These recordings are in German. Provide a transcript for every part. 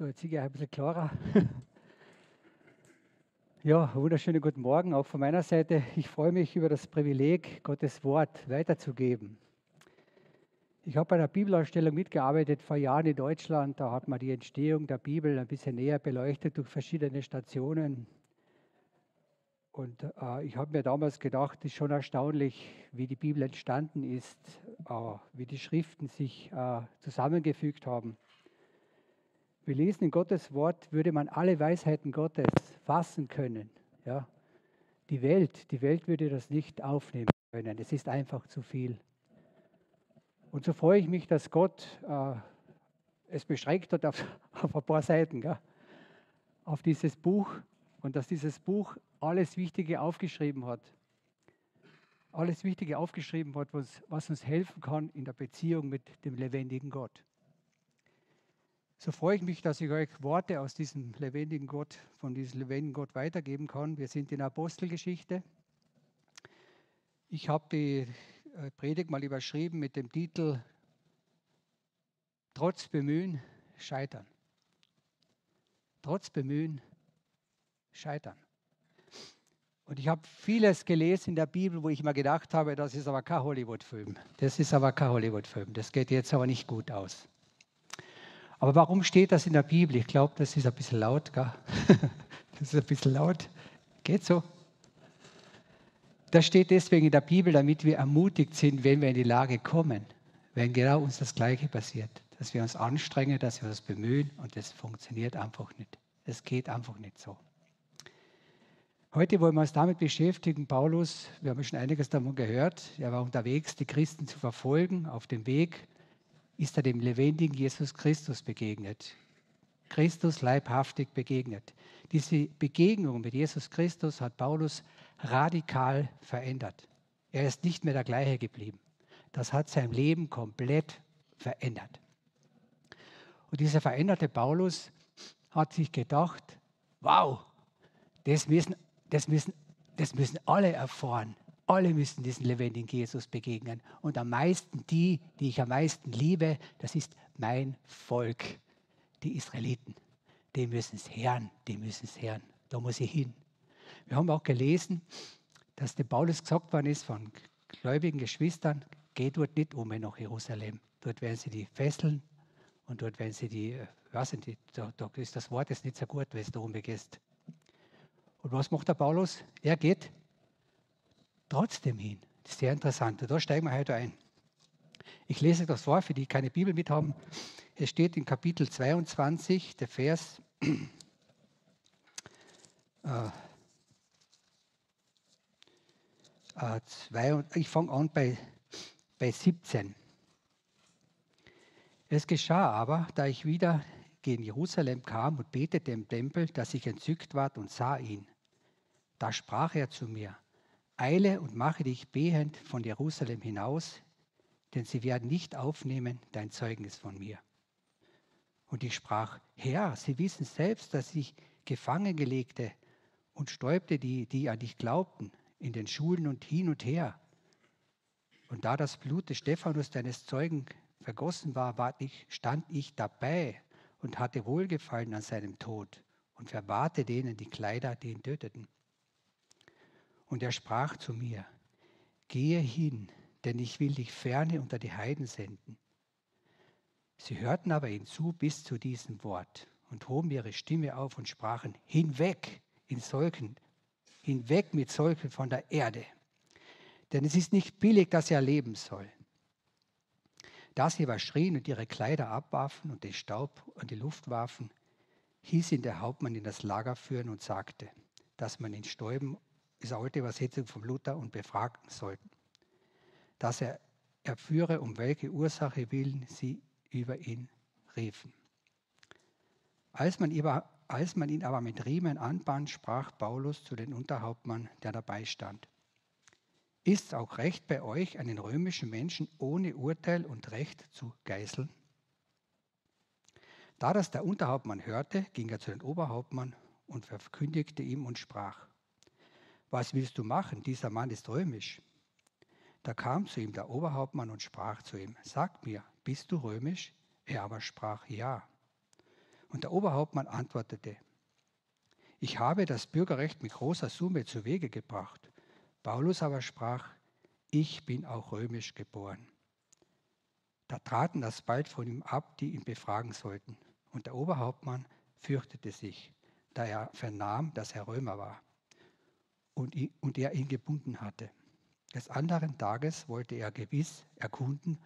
So, jetzt sehe ich ein bisschen klarer. Ja, wunderschönen guten Morgen auch von meiner Seite. Ich freue mich über das Privileg, Gottes Wort weiterzugeben. Ich habe bei einer Bibelausstellung mitgearbeitet vor Jahren in Deutschland. Da hat man die Entstehung der Bibel ein bisschen näher beleuchtet durch verschiedene Stationen. Und äh, ich habe mir damals gedacht, es ist schon erstaunlich, wie die Bibel entstanden ist, äh, wie die Schriften sich äh, zusammengefügt haben. Wir lesen in Gottes Wort, würde man alle Weisheiten Gottes fassen können. Ja? Die Welt, die Welt würde das nicht aufnehmen können. Es ist einfach zu viel. Und so freue ich mich, dass Gott äh, es beschränkt hat auf, auf ein paar Seiten, gell? auf dieses Buch und dass dieses Buch alles Wichtige aufgeschrieben hat. Alles Wichtige aufgeschrieben hat, was, was uns helfen kann in der Beziehung mit dem lebendigen Gott. So freue ich mich, dass ich euch Worte aus diesem lebendigen Gott, von diesem lebendigen Gott weitergeben kann. Wir sind in Apostelgeschichte. Ich habe die äh, Predigt mal überschrieben mit dem Titel Trotz Bemühen scheitern. Trotz Bemühen scheitern. Und ich habe vieles gelesen in der Bibel, wo ich immer gedacht habe, das ist aber kein Hollywood-Film. Das ist aber kein Hollywood-Film. Das geht jetzt aber nicht gut aus. Aber warum steht das in der Bibel? Ich glaube, das ist ein bisschen laut. Gell? Das ist ein bisschen laut. Geht so? Das steht deswegen in der Bibel, damit wir ermutigt sind, wenn wir in die Lage kommen, wenn genau uns das Gleiche passiert. Dass wir uns anstrengen, dass wir uns bemühen und das funktioniert einfach nicht. Es geht einfach nicht so. Heute wollen wir uns damit beschäftigen. Paulus, wir haben schon einiges davon gehört, er war unterwegs, die Christen zu verfolgen. Auf dem Weg ist er dem lebendigen Jesus Christus begegnet. Christus leibhaftig begegnet. Diese Begegnung mit Jesus Christus hat Paulus radikal verändert. Er ist nicht mehr der gleiche geblieben. Das hat sein Leben komplett verändert. Und dieser veränderte Paulus hat sich gedacht, wow, das müssen, das müssen, das müssen alle erfahren. Alle müssen diesen lebendigen Jesus begegnen. Und am meisten die, die ich am meisten liebe, das ist mein Volk, die Israeliten. Die müssen es hören, die müssen es hören. Da muss ich hin. Wir haben auch gelesen, dass dem Paulus gesagt worden ist von gläubigen Geschwistern, geht dort nicht um nach Jerusalem. Dort werden sie die fesseln und dort werden sie die, äh, weiß nicht, da, da ist das Wort jetzt nicht so gut, wenn es da umgehst. Und was macht der Paulus? Er geht trotzdem hin. Das ist sehr interessant. Da steigen wir heute ein. Ich lese das vor, für die keine Bibel mit haben. Es steht in Kapitel 22, der Vers. Äh, äh, zwei, ich fange an bei, bei 17. Es geschah aber, da ich wieder gegen Jerusalem kam und betete im Tempel, dass ich entzückt ward und sah ihn. Da sprach er zu mir, Eile und mache dich behend von Jerusalem hinaus, denn sie werden nicht aufnehmen dein Zeugnis von mir. Und ich sprach, Herr, sie wissen selbst, dass ich gefangen gelegte und stäubte die, die an dich glaubten, in den Schulen und hin und her. Und da das Blut des Stephanus, deines Zeugen, vergossen war, war ich, stand ich dabei und hatte Wohlgefallen an seinem Tod und verwahrte denen die Kleider, die ihn töteten. Und er sprach zu mir, gehe hin, denn ich will dich ferne unter die Heiden senden. Sie hörten aber ihn zu bis zu diesem Wort und hoben ihre Stimme auf und sprachen, hinweg in solchen, hinweg mit solchen von der Erde. Denn es ist nicht billig, dass er leben soll. Da sie aber schrien und ihre Kleider abwarfen und den Staub an die Luft warfen, hieß ihn der Hauptmann in das Lager führen und sagte, dass man ihn stäuben alte Übersetzung vom Luther und befragen sollten, dass er erführe, um welche Ursache willen sie über ihn riefen. Als man, über, als man ihn aber mit Riemen anband, sprach Paulus zu den Unterhauptmann, der dabei stand. Ist es auch recht bei euch, einen römischen Menschen ohne Urteil und Recht zu geißeln? Da das der Unterhauptmann hörte, ging er zu den Oberhauptmann und verkündigte ihm und sprach, was willst du machen? Dieser Mann ist römisch. Da kam zu ihm der Oberhauptmann und sprach zu ihm, sag mir, bist du römisch? Er aber sprach, ja. Und der Oberhauptmann antwortete, ich habe das Bürgerrecht mit großer Summe zu Wege gebracht. Paulus aber sprach, ich bin auch römisch geboren. Da traten das bald von ihm ab, die ihn befragen sollten. Und der Oberhauptmann fürchtete sich, da er vernahm, dass er Römer war und, und er ihn gebunden hatte. Des anderen Tages wollte er gewiss erkunden,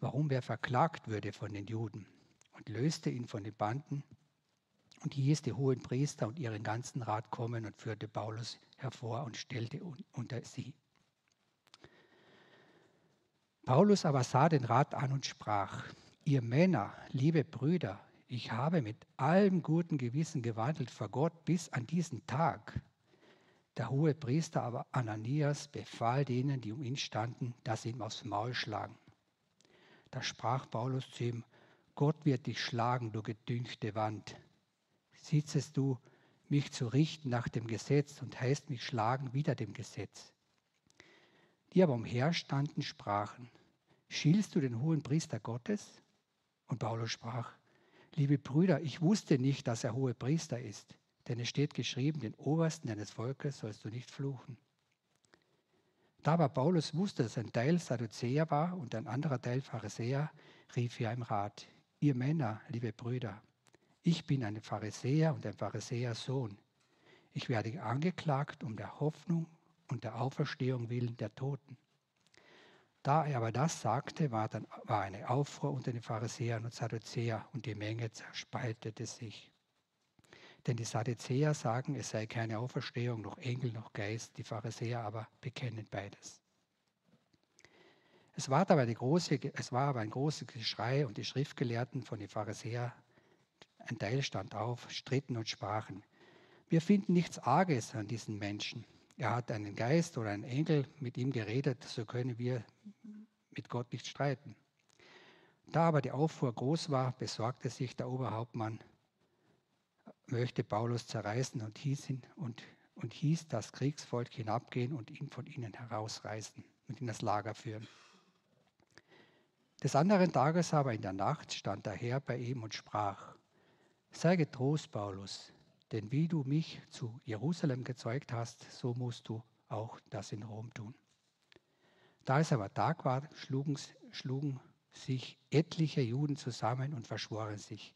warum er verklagt würde von den Juden und löste ihn von den Banden und hieß die hohen Priester und ihren ganzen Rat kommen und führte Paulus hervor und stellte unter sie. Paulus aber sah den Rat an und sprach, ihr Männer, liebe Brüder, ich habe mit allem guten Gewissen gewandelt vor Gott bis an diesen Tag. Der hohe Priester aber Ananias befahl denen, die um ihn standen, dass sie ihm aufs Maul schlagen. Da sprach Paulus zu ihm, Gott wird dich schlagen, du gedüngte Wand. Sitzest du, mich zu richten nach dem Gesetz und heißt mich schlagen wider dem Gesetz. Die aber umherstanden, sprachen, schielst du den hohen Priester Gottes? Und Paulus sprach, liebe Brüder, ich wusste nicht, dass er hohe Priester ist. Denn es steht geschrieben, den Obersten deines Volkes sollst du nicht fluchen. Da aber Paulus wusste, dass ein Teil Sadduzäer war und ein anderer Teil Pharisäer, rief er im Rat, ihr Männer, liebe Brüder, ich bin ein Pharisäer und ein Pharisäersohn. Ich werde angeklagt um der Hoffnung und der Auferstehung willen der Toten. Da er aber das sagte, war, dann, war eine Aufruhr unter den Pharisäern und Sadduzäer und die Menge zerspaltete sich. Denn die Sadduzäer sagen, es sei keine Auferstehung, noch Engel, noch Geist, die Pharisäer aber bekennen beides. Es war, aber große, es war aber ein großes Geschrei und die Schriftgelehrten von den Pharisäern, ein Teil stand auf, stritten und sprachen, wir finden nichts Arges an diesen Menschen. Er hat einen Geist oder einen Engel mit ihm geredet, so können wir mit Gott nicht streiten. Da aber die Aufruhr groß war, besorgte sich der Oberhauptmann möchte Paulus zerreißen und hieß, ihn, und, und hieß das Kriegsvolk hinabgehen und ihn von ihnen herausreißen und in das Lager führen. Des anderen Tages aber in der Nacht stand der Herr bei ihm und sprach, sei getrost, Paulus, denn wie du mich zu Jerusalem gezeugt hast, so musst du auch das in Rom tun. Da es aber Tag war, schlugen, schlugen sich etliche Juden zusammen und verschworen sich,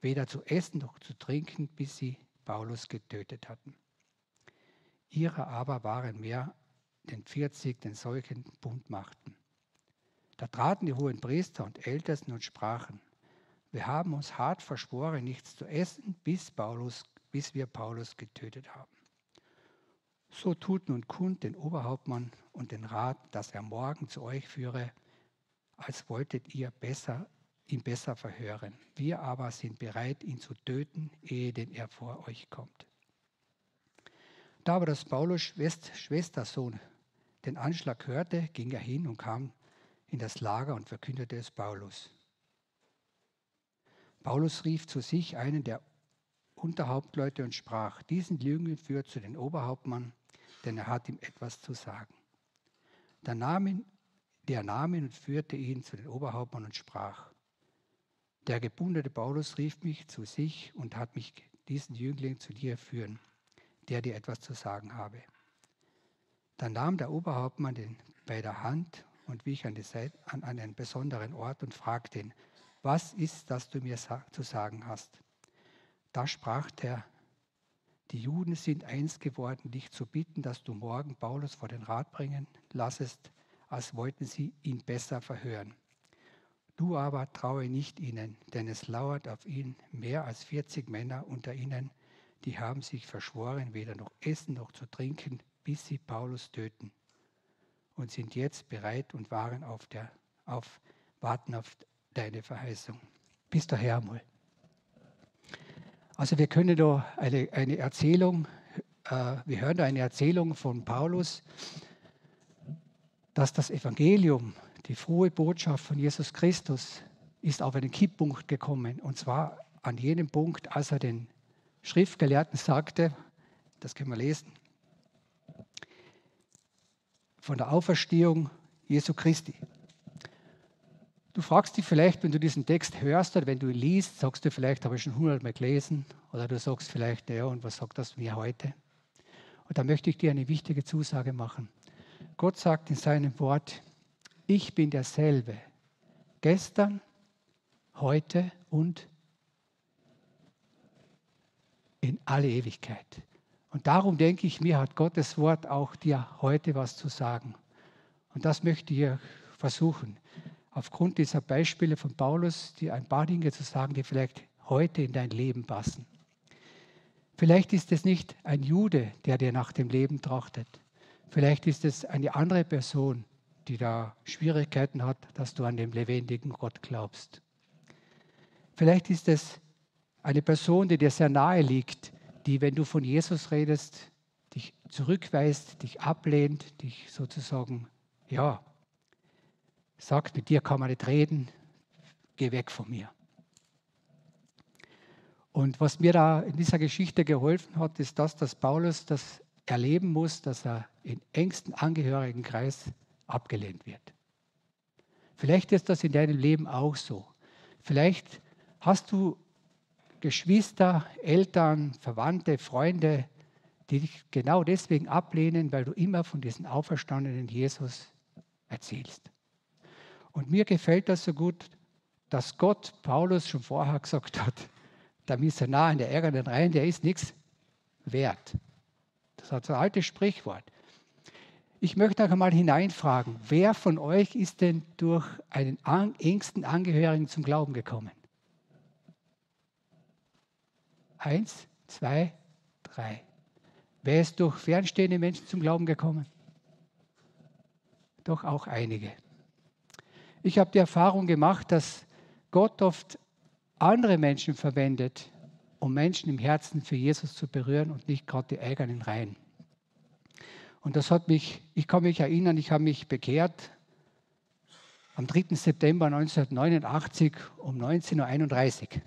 weder zu essen noch zu trinken, bis sie Paulus getötet hatten. Ihre aber waren mehr denn 40 den solchen Bund machten. Da traten die hohen Priester und Ältesten und sprachen, wir haben uns hart verschworen, nichts zu essen, bis, Paulus, bis wir Paulus getötet haben. So tut nun kund den Oberhauptmann und den Rat, dass er morgen zu euch führe, als wolltet ihr besser ihn besser verhören. Wir aber sind bereit, ihn zu töten, ehe denn er vor euch kommt. Da aber das Paulus Schwestersohn den Anschlag hörte, ging er hin und kam in das Lager und verkündete es Paulus. Paulus rief zu sich einen der Unterhauptleute und sprach, diesen Lügen führt zu den Oberhauptmann, denn er hat ihm etwas zu sagen. Der nahm ihn, der nahm ihn und führte ihn zu den Oberhauptmann und sprach, der gebundene Paulus rief mich zu sich und hat mich diesen Jüngling zu dir führen, der dir etwas zu sagen habe. Dann nahm der Oberhauptmann den bei der Hand und wich an, Seite, an einen besonderen Ort und fragte ihn, was ist, das du mir zu sagen hast? Da sprach der, die Juden sind eins geworden, dich zu bitten, dass du morgen Paulus vor den Rat bringen lassest, als wollten sie ihn besser verhören. Du aber traue nicht ihnen, denn es lauert auf ihn mehr als 40 Männer unter ihnen, die haben sich verschworen, weder noch essen noch zu trinken, bis sie Paulus töten. Und sind jetzt bereit und waren auf der, auf, warten auf deine Verheißung. Bis daher mal. Also wir können da eine, eine Erzählung, äh, wir hören da eine Erzählung von Paulus, dass das Evangelium die frohe Botschaft von Jesus Christus ist auf einen Kipppunkt gekommen. Und zwar an jenem Punkt, als er den Schriftgelehrten sagte, das können wir lesen, von der Auferstehung Jesu Christi. Du fragst dich vielleicht, wenn du diesen Text hörst oder wenn du ihn liest, sagst du vielleicht, habe ich schon hundertmal gelesen. Oder du sagst vielleicht, ja, und was sagt das mir heute? Und da möchte ich dir eine wichtige Zusage machen. Gott sagt in seinem Wort, ich bin derselbe. Gestern, heute und in alle Ewigkeit. Und darum denke ich, mir hat Gottes Wort auch dir heute was zu sagen. Und das möchte ich versuchen, aufgrund dieser Beispiele von Paulus, dir ein paar Dinge zu sagen, die vielleicht heute in dein Leben passen. Vielleicht ist es nicht ein Jude, der dir nach dem Leben trachtet. Vielleicht ist es eine andere Person, die da Schwierigkeiten hat, dass du an den lebendigen Gott glaubst. Vielleicht ist es eine Person, die dir sehr nahe liegt, die, wenn du von Jesus redest, dich zurückweist, dich ablehnt, dich sozusagen, ja, sagt, mit dir kann man nicht reden, geh weg von mir. Und was mir da in dieser Geschichte geholfen hat, ist das, dass Paulus das erleben muss, dass er in engsten Angehörigenkreis abgelehnt wird. Vielleicht ist das in deinem Leben auch so. Vielleicht hast du Geschwister, Eltern, Verwandte, Freunde, die dich genau deswegen ablehnen, weil du immer von diesem auferstandenen Jesus erzählst. Und mir gefällt das so gut, dass Gott Paulus schon vorher gesagt hat, der Missionar in der ärgernden Reihen, der ist nichts wert. Das hat so ein altes Sprichwort. Ich möchte noch einmal hineinfragen, wer von euch ist denn durch einen engsten Angehörigen zum Glauben gekommen? Eins, zwei, drei. Wer ist durch fernstehende Menschen zum Glauben gekommen? Doch auch einige. Ich habe die Erfahrung gemacht, dass Gott oft andere Menschen verwendet, um Menschen im Herzen für Jesus zu berühren und nicht gerade die eigenen Reihen. Und das hat mich, ich kann mich erinnern, ich habe mich bekehrt am 3. September 1989 um 19.31 Uhr.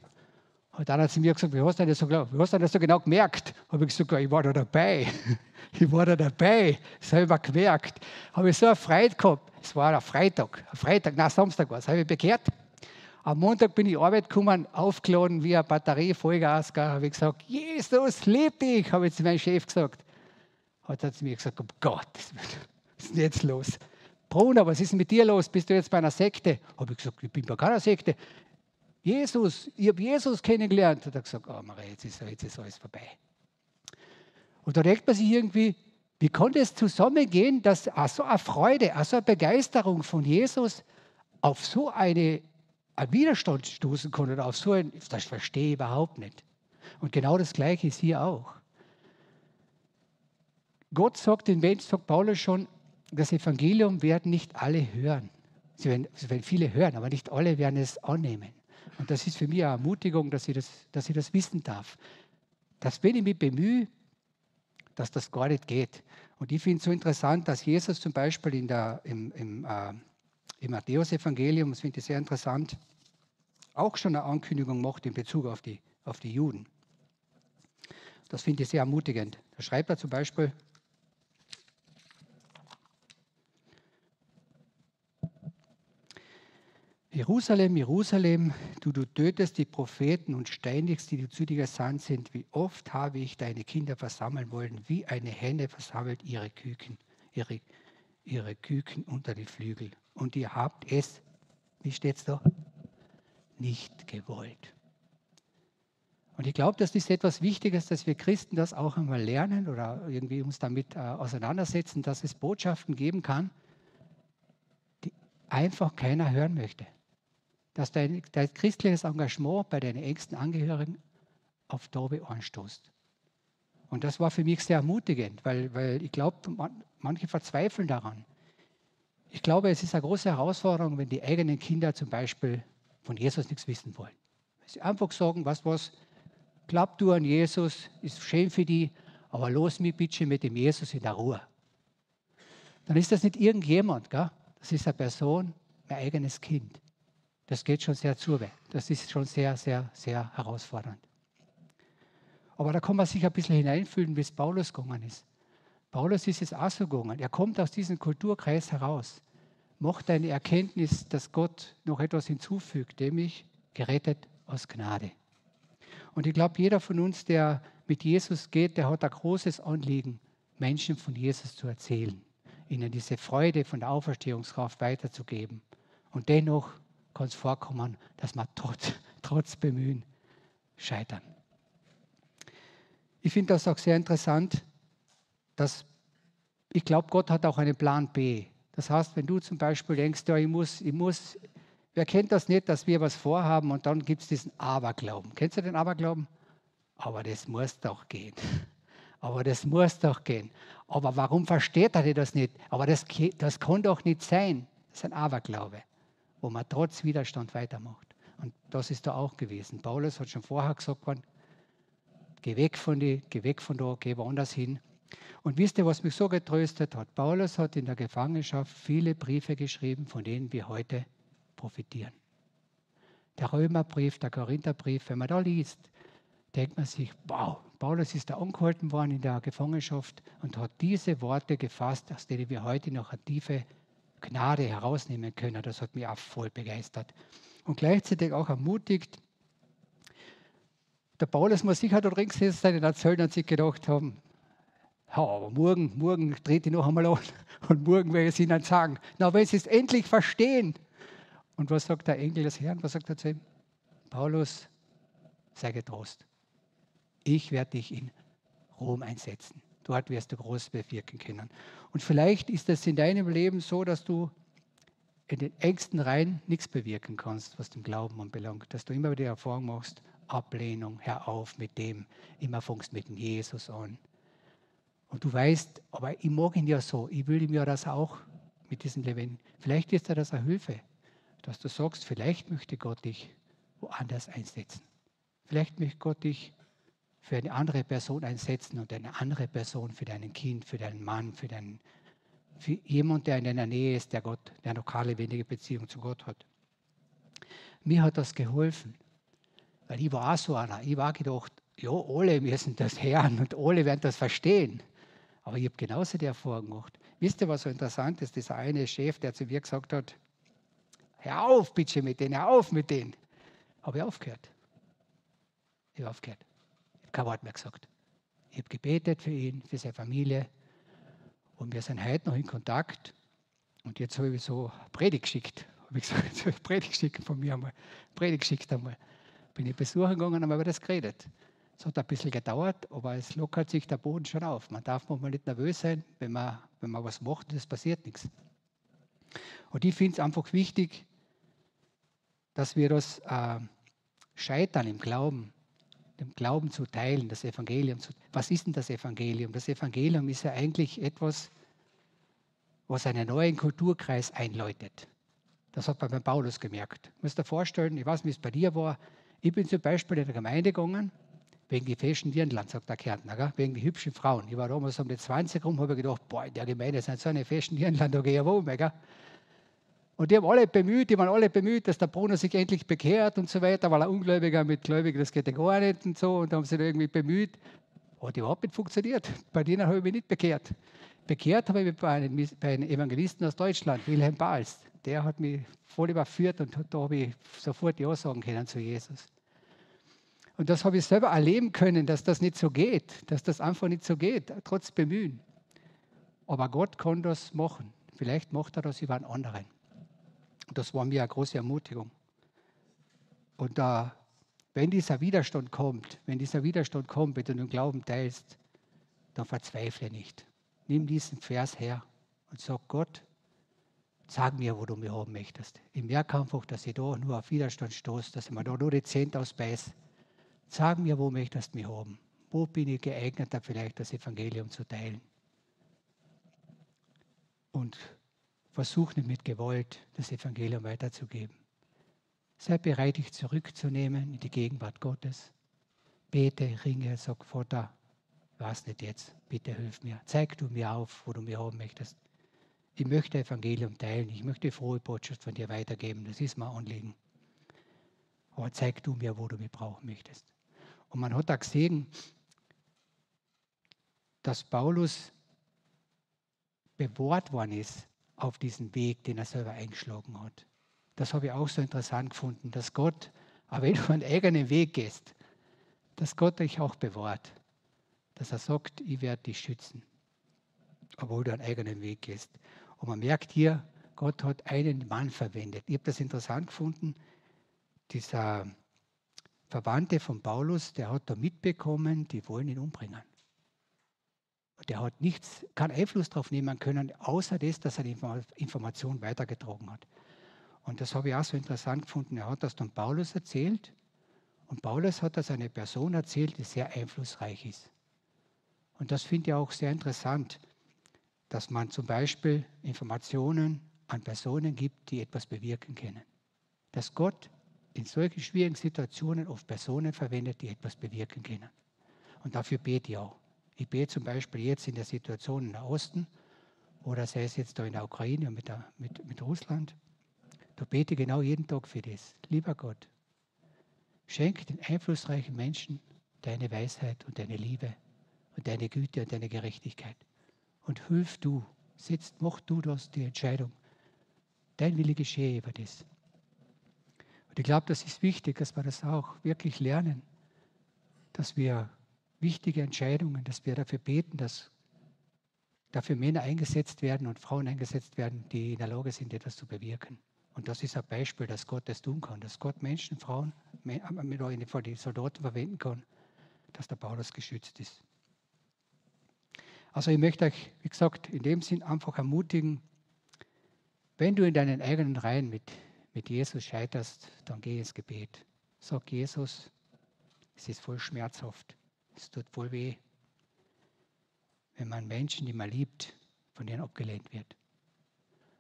Und dann hat sie mir gesagt, wie hast du das so, wie hast du das so genau gemerkt? Habe ich gesagt, ich war da dabei. Ich war da dabei, selber gemerkt. Habe ich so eine Freude gehabt. Es war ein Freitag, ein Freitag, nein, Samstag war es, habe ich bekehrt. Am Montag bin ich Arbeit gekommen, aufgeladen wie eine Batterie, Vollgas. Habe ich gesagt, Jesus, lieb dich, habe ich zu meinem Chef gesagt. Hat er zu mir gesagt, um Gottes was ist denn jetzt los? Bruno, was ist denn mit dir los? Bist du jetzt bei einer Sekte? Habe ich gesagt, ich bin bei keiner Sekte. Jesus, ich habe Jesus kennengelernt. Hat er gesagt, oh Maria, jetzt ist, jetzt ist alles vorbei. Und da denkt man sich irgendwie, wie konnte es zusammengehen, dass so eine Freude, so eine Begeisterung von Jesus auf so eine, einen Widerstand stoßen konnte, oder auf so ein, das verstehe ich überhaupt nicht. Und genau das Gleiche ist hier auch. Gott sagt den Menschen, sagt Paulus schon, das Evangelium werden nicht alle hören. Sie werden, sie werden viele hören, aber nicht alle werden es annehmen. Und das ist für mich eine Ermutigung, dass ich das, dass ich das wissen darf. Dass wenn ich mich bemühe, dass das gar nicht geht. Und ich finde es so interessant, dass Jesus zum Beispiel in der, im, im, äh, im Matthäus-Evangelium, das finde ich sehr interessant, auch schon eine Ankündigung macht in Bezug auf die, auf die Juden. Das finde ich sehr ermutigend. Da schreibt er zum Beispiel, Jerusalem, Jerusalem, du, du tötest die Propheten und steinigst die, die zu dir gesandt sind. Wie oft habe ich deine Kinder versammeln wollen, wie eine Henne versammelt ihre Küken, ihre, ihre Küken unter die Flügel. Und ihr habt es, wie steht es da? Nicht gewollt. Und ich glaube, das ist etwas Wichtiges, dass wir Christen das auch einmal lernen oder irgendwie uns damit äh, auseinandersetzen, dass es Botschaften geben kann, die einfach keiner hören möchte dass dein, dein christliches Engagement bei deinen engsten Angehörigen auf Taube anstoßt. Und das war für mich sehr ermutigend, weil, weil ich glaube, man, manche verzweifeln daran. Ich glaube, es ist eine große Herausforderung, wenn die eigenen Kinder zum Beispiel von Jesus nichts wissen wollen. Wenn sie einfach sagen, was, was, glaub du an Jesus, ist schön für die, aber los mich bitte mit dem Jesus in der Ruhe. Dann ist das nicht irgendjemand, gell? das ist eine Person, mein eigenes Kind das geht schon sehr zu. Das ist schon sehr, sehr, sehr herausfordernd. Aber da kann man sich ein bisschen hineinfühlen, wie es Paulus gegangen ist. Paulus ist es auch so gegangen. Er kommt aus diesem Kulturkreis heraus. macht eine Erkenntnis, dass Gott noch etwas hinzufügt, nämlich gerettet aus Gnade. Und ich glaube, jeder von uns, der mit Jesus geht, der hat ein großes Anliegen, Menschen von Jesus zu erzählen, ihnen diese Freude von der Auferstehungskraft weiterzugeben. Und dennoch kann es vorkommen, dass wir trotz, trotz Bemühen scheitern. Ich finde das auch sehr interessant, dass ich glaube, Gott hat auch einen Plan B. Das heißt, wenn du zum Beispiel denkst, ja, ich muss, ich muss, wer kennt das nicht, dass wir was vorhaben und dann gibt es diesen Aberglauben. Kennst du den Aberglauben? Aber das muss doch gehen. Aber das muss doch gehen. Aber warum versteht er das nicht? Aber das, das kann doch nicht sein. Das ist ein Aberglaube, wo man trotz Widerstand weitermacht. Und das ist da auch gewesen. Paulus hat schon vorher gesagt, geh weg von die, geh weg von da, geh woanders hin. Und wisst ihr, was mich so getröstet hat? Paulus hat in der Gefangenschaft viele Briefe geschrieben, von denen wir heute profitieren. Der Römerbrief, der Korintherbrief, wenn man da liest, denkt man sich, wow, Paulus ist da angehalten worden in der Gefangenschaft und hat diese Worte gefasst, aus denen wir heute noch eine tiefe Gnade herausnehmen können. Das hat mich auch voll begeistert. Und gleichzeitig auch ermutigt, der Paulus muss sicher da drin gesessen sein in der Zöllner und sich gedacht haben, ja, aber morgen, morgen dreht ich noch einmal an und morgen werde ich es ihnen sagen. Na, wenn sie es endlich verstehen. Und was sagt der Engel des Herrn? Was sagt er zu ihm? Paulus, sei getrost. Ich werde dich in Rom einsetzen. Dort wirst du groß bewirken können. Und vielleicht ist es in deinem Leben so, dass du in den engsten Reihen nichts bewirken kannst, was den Glauben anbelangt. Dass du immer wieder die Erfahrung machst, Ablehnung, hör auf mit dem, immer fängst mit dem Jesus an. Und du weißt, aber ich mag ihn ja so, ich will ihm ja das auch mit diesem Leben. Vielleicht ist das eine Hilfe, dass du sagst, vielleicht möchte Gott dich woanders einsetzen. Vielleicht möchte Gott dich für eine andere Person einsetzen und eine andere Person für dein Kind, für deinen Mann, für, deinen, für jemand, der in deiner Nähe ist, der Gott, der lokale, wenige Beziehung zu Gott hat. Mir hat das geholfen, weil ich war auch so einer. Ich war gedacht, ja, alle müssen das hören und alle werden das verstehen. Aber ich habe genauso die Erfahrung gemacht. Wisst ihr, was so interessant ist? Dieser eine Chef, der zu mir gesagt hat, hör auf bitte mit denen, hör auf mit denen. Habe ich aufgehört. Ich habe aufgehört. Habe kein Wort mehr gesagt. Ich habe gebetet für ihn, für seine Familie. Und wir sind heute noch in Kontakt. Und jetzt habe ich so Predigt geschickt. Habe ich gesagt, jetzt habe ich Predigt geschickt von mir einmal. Predigt geschickt einmal. Bin ich besuchen gegangen und haben über das geredet. Es hat ein bisschen gedauert, aber es lockert sich der Boden schon auf. Man darf manchmal nicht nervös sein, wenn man, wenn man was macht und es passiert nichts. Und ich finde es einfach wichtig, dass wir das äh, Scheitern im Glauben, dem Glauben zu teilen, das Evangelium zu Was ist denn das Evangelium? Das Evangelium ist ja eigentlich etwas, was einen neuen Kulturkreis einläutet. Das hat man bei Paulus gemerkt. Du musst dir vorstellen, ich weiß nicht, wie es bei dir war. Ich bin zum Beispiel in der Gemeinde gegangen wegen die feschen Dirndlern, sagt der Kärntner, gell? wegen die hübschen Frauen. Ich war damals um die 20 rum, habe gedacht, boah, in der Gemeinde sind so eine feschen Dirndlern, da gehe ich wo mehr. Und die haben alle bemüht, die waren alle bemüht, dass der Bruno sich endlich bekehrt und so weiter, weil er Ungläubiger mit Gläubigen, das geht ja gar nicht und so. Und da haben sie irgendwie bemüht. Hat überhaupt nicht funktioniert. Bei denen habe ich mich nicht bekehrt. Bekehrt habe ich mich bei einem, bei einem Evangelisten aus Deutschland, Wilhelm Bahls. Der hat mich voll überführt und da habe ich sofort Ja sagen können zu Jesus. Und das habe ich selber erleben können, dass das nicht so geht, dass das einfach nicht so geht, trotz Bemühen. Aber Gott kann das machen. Vielleicht macht er das über einen anderen. Und das war mir eine große Ermutigung. Und da, wenn dieser Widerstand kommt, wenn dieser Widerstand kommt, wenn du den Glauben teilst, dann verzweifle nicht. Nimm diesen Vers her und sag Gott, sag mir, wo du mich haben möchtest. Ich merke einfach, dass ich da nur auf Widerstand stoße, dass ich mir da nur die Zehnte ausbeiße Sag mir, wo möchtest du mich haben? Wo bin ich geeigneter, vielleicht das Evangelium zu teilen? Und versuch nicht mit Gewalt, das Evangelium weiterzugeben. Sei bereit, dich zurückzunehmen in die Gegenwart Gottes. Bete, ringe, sag, Vater, was nicht jetzt, bitte hilf mir. Zeig du mir auf, wo du mich haben möchtest. Ich möchte Evangelium teilen, ich möchte frohe Botschaft von dir weitergeben, das ist mein Anliegen. Aber zeig du mir, wo du mich brauchen möchtest. Und man hat da gesehen, dass Paulus bewahrt worden ist auf diesen Weg, den er selber eingeschlagen hat. Das habe ich auch so interessant gefunden, dass Gott, aber wenn du einen eigenen Weg gehst, dass Gott dich auch bewahrt. Dass er sagt, ich werde dich schützen, obwohl du einen eigenen Weg gehst. Und man merkt hier, Gott hat einen Mann verwendet. Ich habe das interessant gefunden. Dieser Verwandte von Paulus, der hat da mitbekommen, die wollen ihn umbringen. Der hat nichts, keinen Einfluss darauf nehmen können, außer das, dass er die Information weitergetragen hat. Und das habe ich auch so interessant gefunden. Er hat das dann Paulus erzählt und Paulus hat das eine Person erzählt, die sehr einflussreich ist. Und das finde ich auch sehr interessant, dass man zum Beispiel Informationen an Personen gibt, die etwas bewirken können. Dass Gott in solchen schwierigen Situationen oft Personen verwendet, die etwas bewirken können. Und dafür bete ich auch. Ich bete zum Beispiel jetzt in der Situation im Osten oder sei es jetzt da in der Ukraine mit, der, mit, mit Russland. Da bete genau jeden Tag für das. Lieber Gott, schenk den einflussreichen Menschen deine Weisheit und deine Liebe und deine Güte und deine Gerechtigkeit. Und hilf du, setzt, mach du das, die Entscheidung. Dein Wille geschehe über das. Und ich glaube, das ist wichtig, dass wir das auch wirklich lernen, dass wir wichtige Entscheidungen, dass wir dafür beten, dass dafür Männer eingesetzt werden und Frauen eingesetzt werden, die in der Lage sind, etwas zu bewirken. Und das ist ein Beispiel, dass Gott das tun kann, dass Gott Menschen, Frauen, mit vor die Soldaten verwenden kann, dass der Paulus geschützt ist. Also ich möchte euch, wie gesagt, in dem Sinn einfach ermutigen, wenn du in deinen eigenen Reihen mit mit Jesus scheiterst, dann geh ins Gebet. Sag Jesus, es ist voll schmerzhaft, es tut voll weh, wenn man Menschen, die man liebt, von denen abgelehnt wird.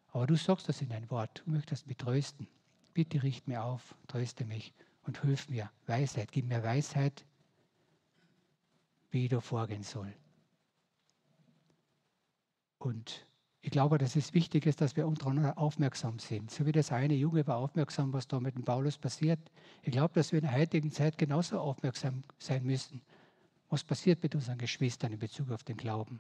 Aber du sagst das in dein Wort, du möchtest mich trösten. Bitte richt mir auf, tröste mich und hilf mir Weisheit, gib mir Weisheit, wie ich da vorgehen soll. Und ich glaube, dass es wichtig ist, dass wir untereinander aufmerksam sind. So wie das eine Junge war aufmerksam, was da mit dem Paulus passiert. Ich glaube, dass wir in der heutigen Zeit genauso aufmerksam sein müssen. Was passiert mit unseren Geschwistern in Bezug auf den Glauben?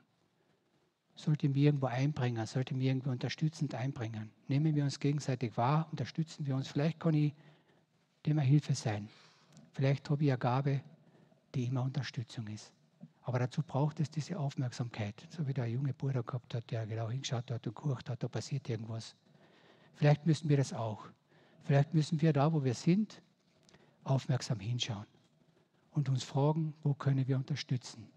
Sollten wir irgendwo einbringen, sollten wir irgendwo unterstützend einbringen. Nehmen wir uns gegenseitig wahr, unterstützen wir uns. Vielleicht kann ich dem eine Hilfe sein. Vielleicht habe ich eine Gabe, die immer Unterstützung ist. Aber dazu braucht es diese Aufmerksamkeit, so wie der junge Bruder gehabt hat, der genau hingeschaut hat und geguckt hat, da passiert irgendwas. Vielleicht müssen wir das auch. Vielleicht müssen wir da, wo wir sind, aufmerksam hinschauen und uns fragen, wo können wir unterstützen.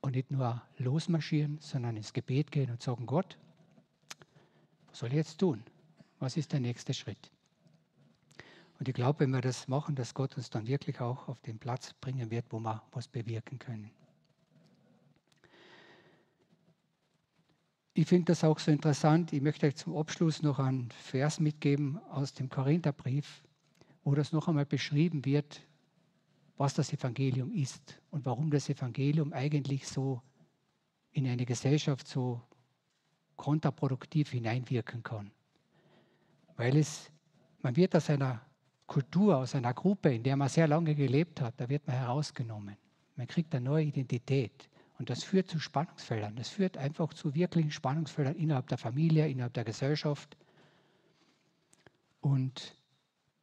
Und nicht nur losmarschieren, sondern ins Gebet gehen und sagen, Gott, was soll ich jetzt tun? Was ist der nächste Schritt? Und ich glaube, wenn wir das machen, dass Gott uns dann wirklich auch auf den Platz bringen wird, wo wir was bewirken können. Ich finde das auch so interessant. Ich möchte euch zum Abschluss noch einen Vers mitgeben aus dem Korintherbrief, wo das noch einmal beschrieben wird, was das Evangelium ist und warum das Evangelium eigentlich so in eine Gesellschaft so kontraproduktiv hineinwirken kann. Weil es, man wird aus einer Kultur, aus einer Gruppe, in der man sehr lange gelebt hat, da wird man herausgenommen. Man kriegt eine neue Identität. Und das führt zu Spannungsfeldern. Das führt einfach zu wirklichen Spannungsfeldern innerhalb der Familie, innerhalb der Gesellschaft. Und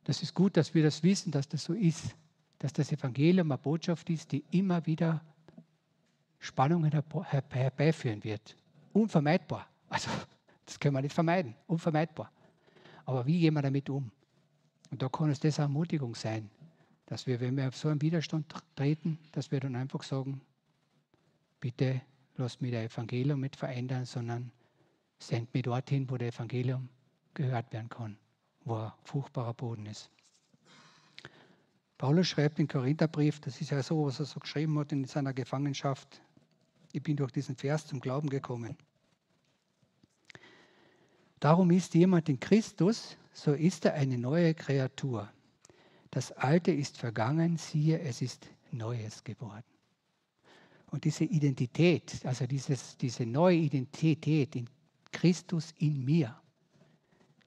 das ist gut, dass wir das wissen, dass das so ist, dass das Evangelium eine Botschaft ist, die immer wieder Spannungen herbeiführen wird. Unvermeidbar. Also, das können wir nicht vermeiden. Unvermeidbar. Aber wie gehen wir damit um? Und da kann es das eine Ermutigung sein, dass wir, wenn wir auf so einen Widerstand treten, dass wir dann einfach sagen, bitte lass mich das Evangelium mit verändern, sondern send mich dorthin, wo das Evangelium gehört werden kann, wo ein fruchtbarer Boden ist. Paulus schreibt im Korintherbrief, das ist ja so, was er so geschrieben hat in seiner Gefangenschaft, ich bin durch diesen Vers zum Glauben gekommen. Darum ist jemand in Christus, so ist er eine neue Kreatur. Das Alte ist vergangen, siehe, es ist Neues geworden. Und diese Identität, also dieses, diese neue Identität in Christus in mir,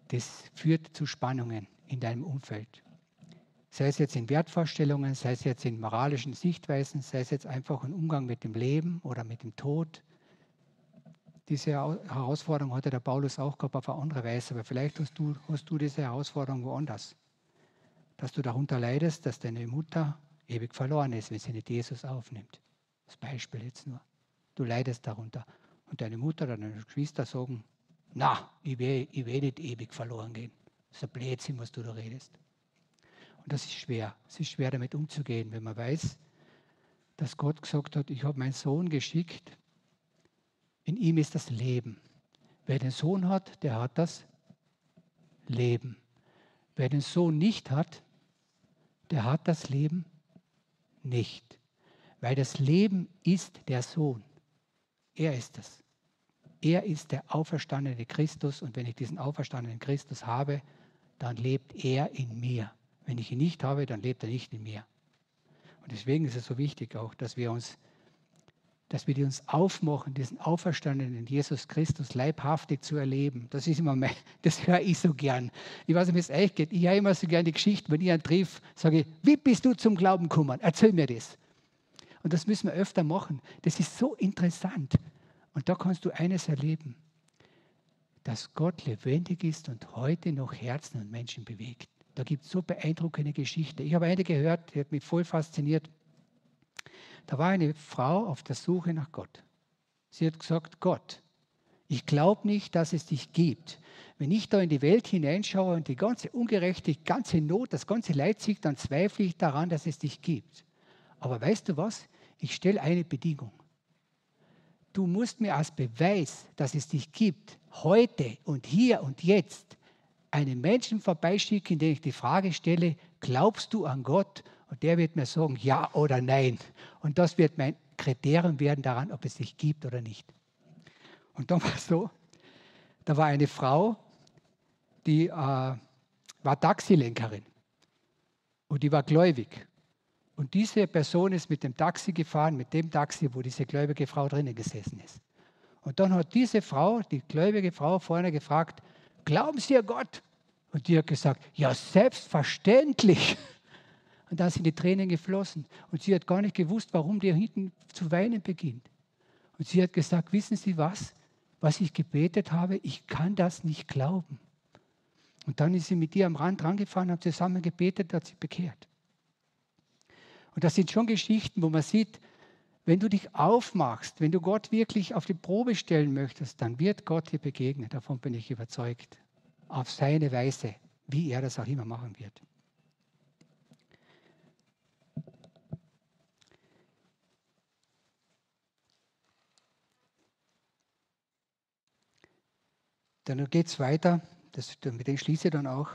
das führt zu Spannungen in deinem Umfeld. Sei es jetzt in Wertvorstellungen, sei es jetzt in moralischen Sichtweisen, sei es jetzt einfach im Umgang mit dem Leben oder mit dem Tod. diese Herausforderung hatte der Paulus auch gehabt auf eine andere Weise, aber vielleicht hast du, hast du diese Herausforderung woanders. Dass du darunter leidest, dass deine Mutter ewig verloren ist, wenn sie nicht Jesus aufnimmt. Das Beispiel jetzt nur. Du leidest darunter. Und deine Mutter oder deine Geschwister sagen, na, ich will, ich will nicht ewig verloren gehen. Ein Blödsinn, was du da redest. Und das ist schwer. Es ist schwer, damit umzugehen, wenn man weiß, dass Gott gesagt hat, ich habe meinen Sohn geschickt, in ihm ist das Leben. Wer den Sohn hat, der hat das Leben. Wer den Sohn nicht hat, der hat das Leben nicht. Weil das Leben ist der Sohn. Er ist es. Er ist der auferstandene Christus und wenn ich diesen auferstandenen Christus habe, dann lebt er in mir. Wenn ich ihn nicht habe, dann lebt er nicht in mir. Und deswegen ist es so wichtig auch, dass wir uns dass wir uns aufmachen, diesen auferstandenen Jesus Christus leibhaftig zu erleben. Das ist immer mein, das höre ich so gern. Ich weiß nicht, wie es euch geht. Ich höre immer so gern die Geschichte, wenn ich einen triff, sage ich, wie bist du zum Glauben gekommen? Erzähl mir das. Und das müssen wir öfter machen. Das ist so interessant. Und da kannst du eines erleben, dass Gott lebendig ist und heute noch Herzen und Menschen bewegt. Da gibt es so beeindruckende Geschichten. Ich habe eine gehört, die hat mich voll fasziniert. Da war eine Frau auf der Suche nach Gott. Sie hat gesagt, Gott, ich glaube nicht, dass es dich gibt. Wenn ich da in die Welt hineinschaue und die ganze Ungerechtigkeit, die ganze Not, das ganze Leid sieht, dann zweifle ich daran, dass es dich gibt. Aber weißt du was? Ich stelle eine Bedingung. Du musst mir als Beweis, dass es dich gibt, heute und hier und jetzt einen Menschen vorbeischicken, den ich die Frage stelle, glaubst du an Gott und der wird mir sagen, ja oder nein. Und das wird mein Kriterium werden daran, ob es sich gibt oder nicht. Und dann war es so, da war eine Frau, die äh, war Taxilenkerin und die war gläubig. Und diese Person ist mit dem Taxi gefahren, mit dem Taxi, wo diese gläubige Frau drinnen gesessen ist. Und dann hat diese Frau, die gläubige Frau, vorne gefragt, glauben Sie an Gott? Und die hat gesagt, ja, selbstverständlich. Und da sind die Tränen geflossen. Und sie hat gar nicht gewusst, warum der hinten zu weinen beginnt. Und sie hat gesagt, wissen Sie was? Was ich gebetet habe, ich kann das nicht glauben. Und dann ist sie mit ihr am Rand rangefahren, haben zusammen gebetet, hat sie bekehrt. Und das sind schon Geschichten, wo man sieht, wenn du dich aufmachst, wenn du Gott wirklich auf die Probe stellen möchtest, dann wird Gott dir begegnen. Davon bin ich überzeugt. Auf seine Weise, wie er das auch immer machen wird. Dann geht es weiter, das, mit dem schließe ich dann auch.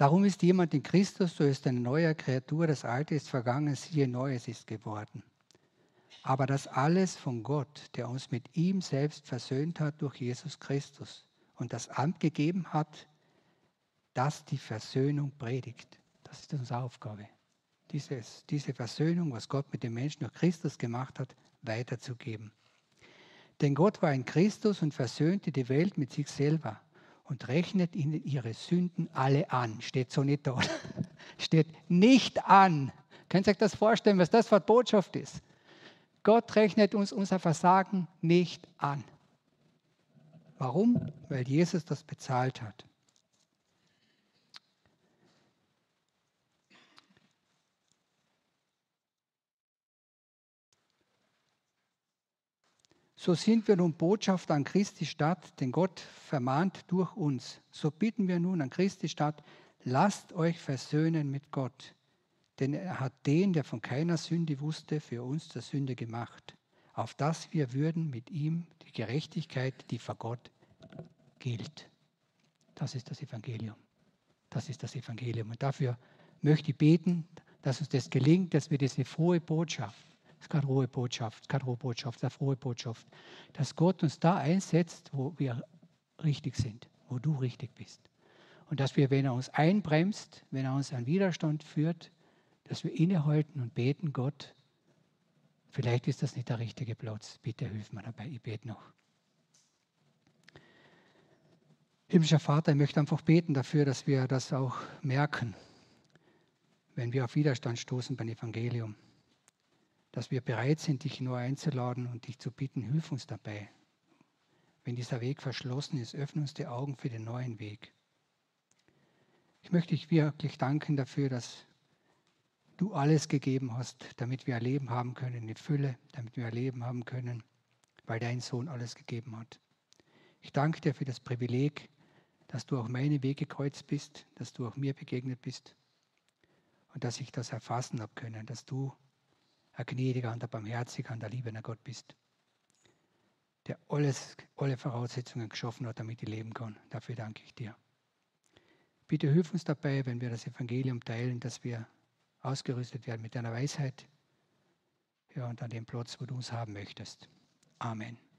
Darum ist jemand in Christus, so ist eine neue Kreatur, das Alte ist vergangen, siehe, Neues ist geworden. Aber das alles von Gott, der uns mit ihm selbst versöhnt hat durch Jesus Christus und das Amt gegeben hat, das die Versöhnung predigt. Das ist unsere Aufgabe. Dieses, diese Versöhnung, was Gott mit den Menschen durch Christus gemacht hat, weiterzugeben. Denn Gott war in Christus und versöhnte die Welt mit sich selber und rechnet ihnen ihre Sünden alle an. Steht so nicht da. Steht nicht an. Könnt ihr euch das vorstellen, was das für eine Botschaft ist? Gott rechnet uns unser Versagen nicht an. Warum? Weil Jesus das bezahlt hat. So sind wir nun Botschafter an Christi Stadt, denn Gott vermahnt durch uns. So bitten wir nun an Christi Stadt, lasst euch versöhnen mit Gott. Denn er hat den, der von keiner Sünde wusste, für uns zur Sünde gemacht, auf dass wir würden mit ihm die Gerechtigkeit, die vor Gott gilt. Das ist das Evangelium. Das ist das Evangelium. Und dafür möchte ich beten, dass uns das gelingt, dass wir diese frohe Botschaft das ist keine rohe Botschaft, keine rohe Botschaft, eine frohe Botschaft. Dass Gott uns da einsetzt, wo wir richtig sind, wo du richtig bist. Und dass wir, wenn er uns einbremst, wenn er uns an Widerstand führt, dass wir innehalten und beten, Gott, vielleicht ist das nicht der richtige Platz. Bitte hilf mir dabei, ich bete noch. Himmlischer Vater, ich möchte einfach beten dafür, dass wir das auch merken, wenn wir auf Widerstand stoßen beim Evangelium dass wir bereit sind, dich neu einzuladen und dich zu bitten, hilf uns dabei. Wenn dieser Weg verschlossen ist, öffne uns die Augen für den neuen Weg. Ich möchte dich wirklich danken dafür, dass du alles gegeben hast, damit wir ein Leben haben können, eine Fülle, damit wir ein Leben haben können, weil dein Sohn alles gegeben hat. Ich danke dir für das Privileg, dass du auch meine Wege kreuzt bist, dass du auch mir begegnet bist und dass ich das erfassen habe können, dass du ein gnädiger und ein barmherziger und ein liebender Gott bist, der alles, alle Voraussetzungen geschaffen hat, damit ich leben kann. Dafür danke ich dir. Bitte hilf uns dabei, wenn wir das Evangelium teilen, dass wir ausgerüstet werden mit deiner Weisheit ja, und an dem Platz, wo du uns haben möchtest. Amen.